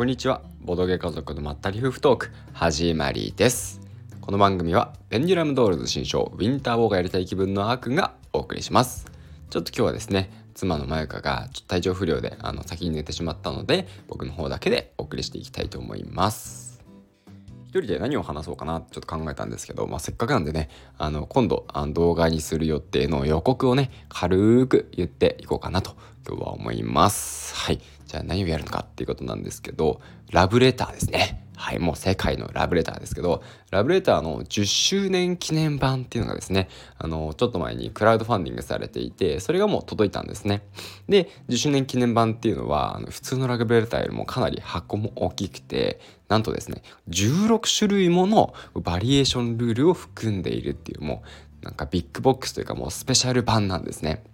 こんにちは。ボドゲ家族のまったり夫婦トーク始まりです。この番組はペンデュラムドールズ新章ウィンターウォーがやりたい気分のあーくんがお送りします。ちょっと今日はですね妻のまゆかが体調不良であの先に寝てしまったので僕の方だけでお送りしていきたいと思います。一人で何を話そうかなちょっと考えたんですけど、まあ、せっかくなんでねあの今度あの動画にする予定の予告をね軽く言っていこうかなと今日は思います。はい。じゃあ何をやるのかっていうことなんですけどラブレターですね。はい、もう世界のラブレターですけど、ラブレターの10周年記念版っていうのがですね、あの、ちょっと前にクラウドファンディングされていて、それがもう届いたんですね。で、10周年記念版っていうのは、あの普通のラブレターよりもかなり箱も大きくて、なんとですね、16種類ものバリエーションルールを含んでいるっていう、もう、なんかビッグボックスというかもうスペシャル版なんですね。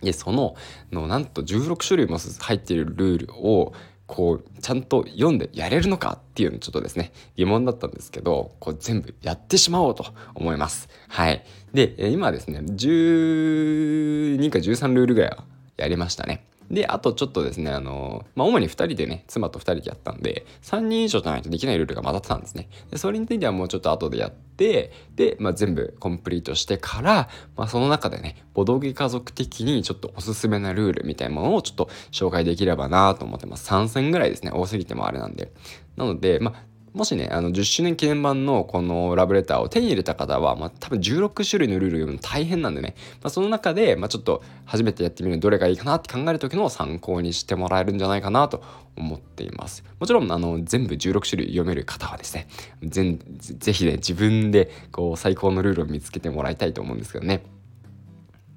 で、その、のなんと16種類も入っているルールを、こうちゃんと読んでやれるのかっていうのちょっとですね疑問だったんですけどこう全部やってしまおうと思います。はい。で今ですね12か13ルールぐらいはやりましたね。で、あとちょっとですね、あの、まあ、主に2人でね、妻と2人でやったんで、3人以上じゃないとできないルールが混ざってたんですね。で、それについてはもうちょっと後でやって、で、まあ、全部コンプリートしてから、まあ、その中でね、ボドゲ家族的にちょっとおすすめなルールみたいなものをちょっと紹介できればなと思ってます。3戦ぐらいですね、多すぎてもあれなんで。なので、まあ、もしね、あの10周年記念版のこのラブレターを手に入れた方は、まあ、多分16種類のルール読むの大変なんでね、まあ、その中で、まあ、ちょっと初めてやってみるどれがいいかなって考える時の参考にしてもらえるんじゃないかなと思っています。もちろん、あの、全部16種類読める方はですね、ぜぜひね、自分でこう最高のルールを見つけてもらいたいと思うんですけどね。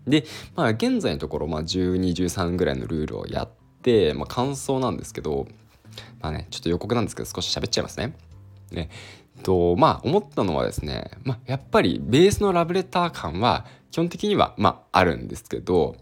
で、まあ、現在のところ、まあ、12、13ぐらいのルールをやって、まあ、感想なんですけど、まあね、ちょっと予告なんですけど、少し喋っちゃいますね。ね。とまあ思ったのはですね、まあ、やっぱりベースのラブレター感は基本的にはまああるんですけど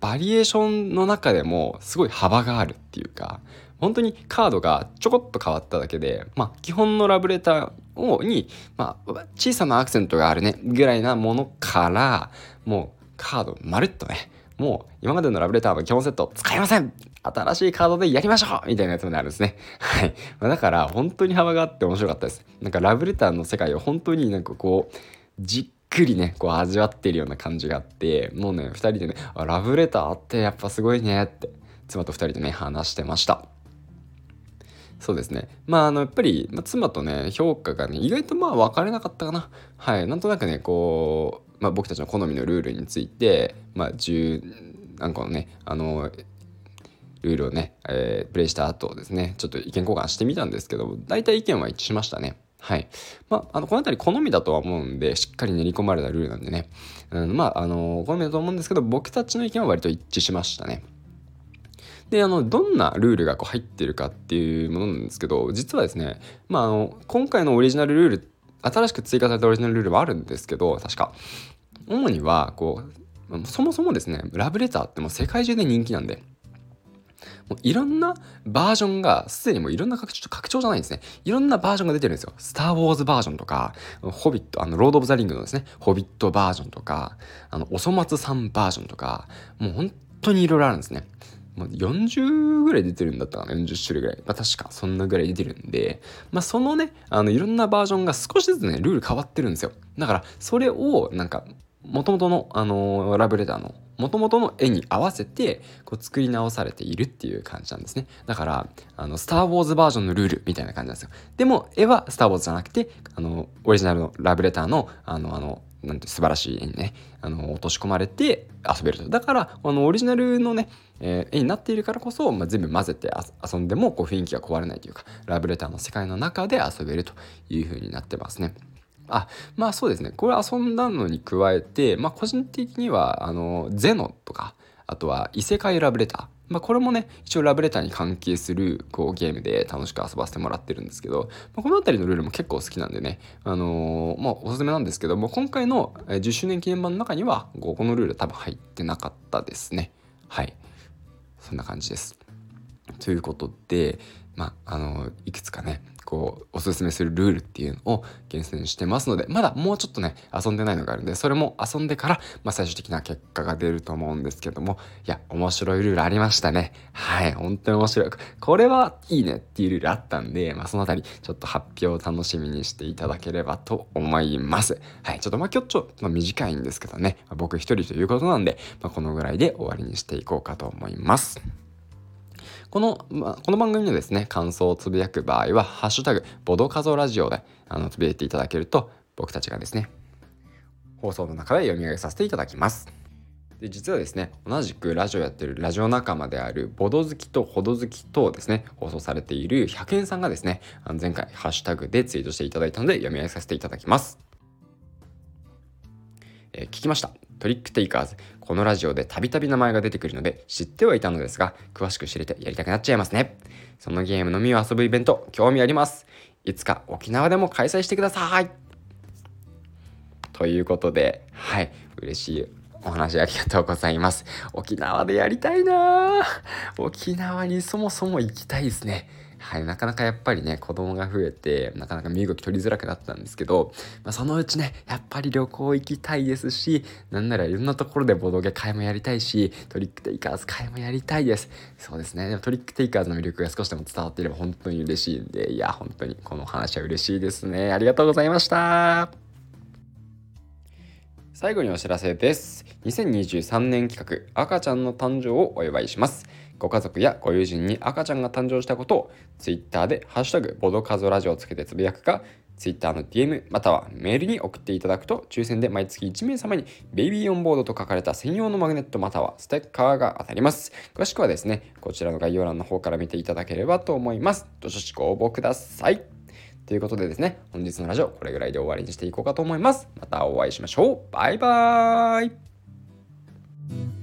バリエーションの中でもすごい幅があるっていうか本当にカードがちょこっと変わっただけで、まあ、基本のラブレターをに、まあ、小さなアクセントがあるねぐらいなものからもうカードまるっとねもう今までのラブレターの基本セット使いません新しいカードでやりましょうみたいなやつまであるんですね。はい。まだから本当に幅があって面白かったです。なんかラブレターの世界を本当になんかこう、じっくりね、こう味わってるような感じがあって、もうね、2人でね、ラブレターってやっぱすごいねって、妻と2人でね、話してました。そうですね。まあ、あの、やっぱり、まあ、妻とね、評価がね、意外とまあ分かれなかったかな。はい。なんとなくね、こう、まあ、僕たちの好みのルールについて、まあ、10何個のね、あの、ルールをね、えー、プレイした後ですね、ちょっと意見交換してみたんですけど、大体意見は一致しましたね。はい。まあ、あの、この辺り好みだとは思うんで、しっかり練り込まれたルールなんでね。うん、まあ、あの、好みだと思うんですけど、僕たちの意見は割と一致しましたね。で、あの、どんなルールがこう入ってるかっていうものなんですけど、実はですね、まあ、あの、今回のオリジナルルール、新しく追加されたオリジナルルールはあるんですけど、確か。主には、こう、そもそもですね、ラブレターってもう世界中で人気なんで、もういろんなバージョンが、すでにもういろんな拡張、拡張じゃないんですね。いろんなバージョンが出てるんですよ。スター・ウォーズバージョンとか、ホビット、あの、ロード・オブ・ザ・リングのですね、ホビットバージョンとか、あの、おそ松さんバージョンとか、もう本当にいろいろあるんですね。もう40ぐらい出てるんだったかな、40種類ぐらい。まあ確か、そんなぐらい出てるんで、まあそのね、あの、いろんなバージョンが少しずつね、ルール変わってるんですよ。だから、それを、なんか、もともとの、あのー、ラブレターのもともとの絵に合わせてこう作り直されているっていう感じなんですねだからあのスター・ウォーズバージョンのルールみたいな感じなんですよでも絵はスター・ウォーズじゃなくてあのオリジナルのラブレターのあのあのなんて素晴らしい絵にねあの落とし込まれて遊べると。だからあのオリジナルのね、えー、絵になっているからこそ、まあ、全部混ぜて遊んでもこう雰囲気が壊れないというかラブレターの世界の中で遊べるという風になってますね。あまあそうですね。これ遊んだのに加えて、まあ、個人的にはあのゼノとかあとは異世界ラブレター。まあ、これもね一応ラブレターに関係するこうゲームで楽しく遊ばせてもらってるんですけど、まあ、この辺りのルールも結構好きなんでね、あのー、まあ、おすすめなんですけども今回の10周年記念版の中にはこのルール多分入ってなかったですね。はい。そんな感じです。ということで、まあ、あのいくつかねこうおすすめするルールっていうのを厳選してますのでまだもうちょっとね遊んでないのがあるんでそれも遊んでから、まあ、最終的な結果が出ると思うんですけどもいや面白いルールありましたね。はい本当に面白いこれはいいねっていうルールあったんで、まあ、そのあたりちょっと発表を楽しみにしていただければと思います。はいちょっとまあ今日ちょっと短いんですけどね、まあ、僕一人ということなんで、まあ、このぐらいで終わりにしていこうかと思います。この、まあ、この番組のですね、感想をつぶやく場合は、ハッシュタグ、ボドカゾラジオで、あの、つぶやいていただけると、僕たちがですね、放送の中で読み上げさせていただきます。で実はですね同じくラジオやってるラジオ仲間であるボド好きとホド好きとですね放送されている100円さんがですねあの前回ハッシュタグでツイートしていただいたので読み上げさせていただきます、えー、聞きました。トリックテイカーズ。このラジオでたびたび名前が出てくるので知ってはいたのですが詳しく知れてやりたくなっちゃいますね。そのゲームのみを遊ぶイベント興味あります。いつか沖縄でも開催してください。ということではい嬉しいお話ありがとうございます。沖縄でやりたいな沖縄にそもそも行きたいですね。はい、なかなかやっぱりね子供が増えてなかなか身動き取りづらくなったんですけど、まあ、そのうちねやっぱり旅行行きたいですしなんならいろんなところでボドゲ会もやりたいしトリックテイカーズ会もやりたいです。そうですね。でもトリックテイカーズの魅力が少しでも伝わっていれば本当に嬉しいんでいや本当にこの話は嬉しいですね。ありがとうございました。最後にお知らせです。2023年企画赤ちゃんの誕生をお祝いします。ご家族やご友人に赤ちゃんが誕生したことを Twitter で「ハッシュタグボドカゾラジオ」をつけてつぶやくか Twitter の DM またはメールに送っていただくと抽選で毎月1名様にベイビーオンボードと書かれた専用のマグネットまたはステッカーが当たります。詳しくはですねこちらの概要欄の方から見ていただければと思います。どしどしご応募ください。ということでですね本日のラジオこれぐらいで終わりにしていこうかと思います。またお会いしましょう。バイバーイ。